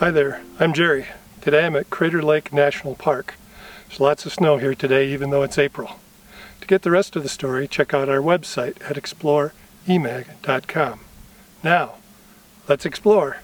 Hi there, I'm Jerry. Today I'm at Crater Lake National Park. There's lots of snow here today even though it's April. To get the rest of the story, check out our website at exploreemag.com. Now, let's explore.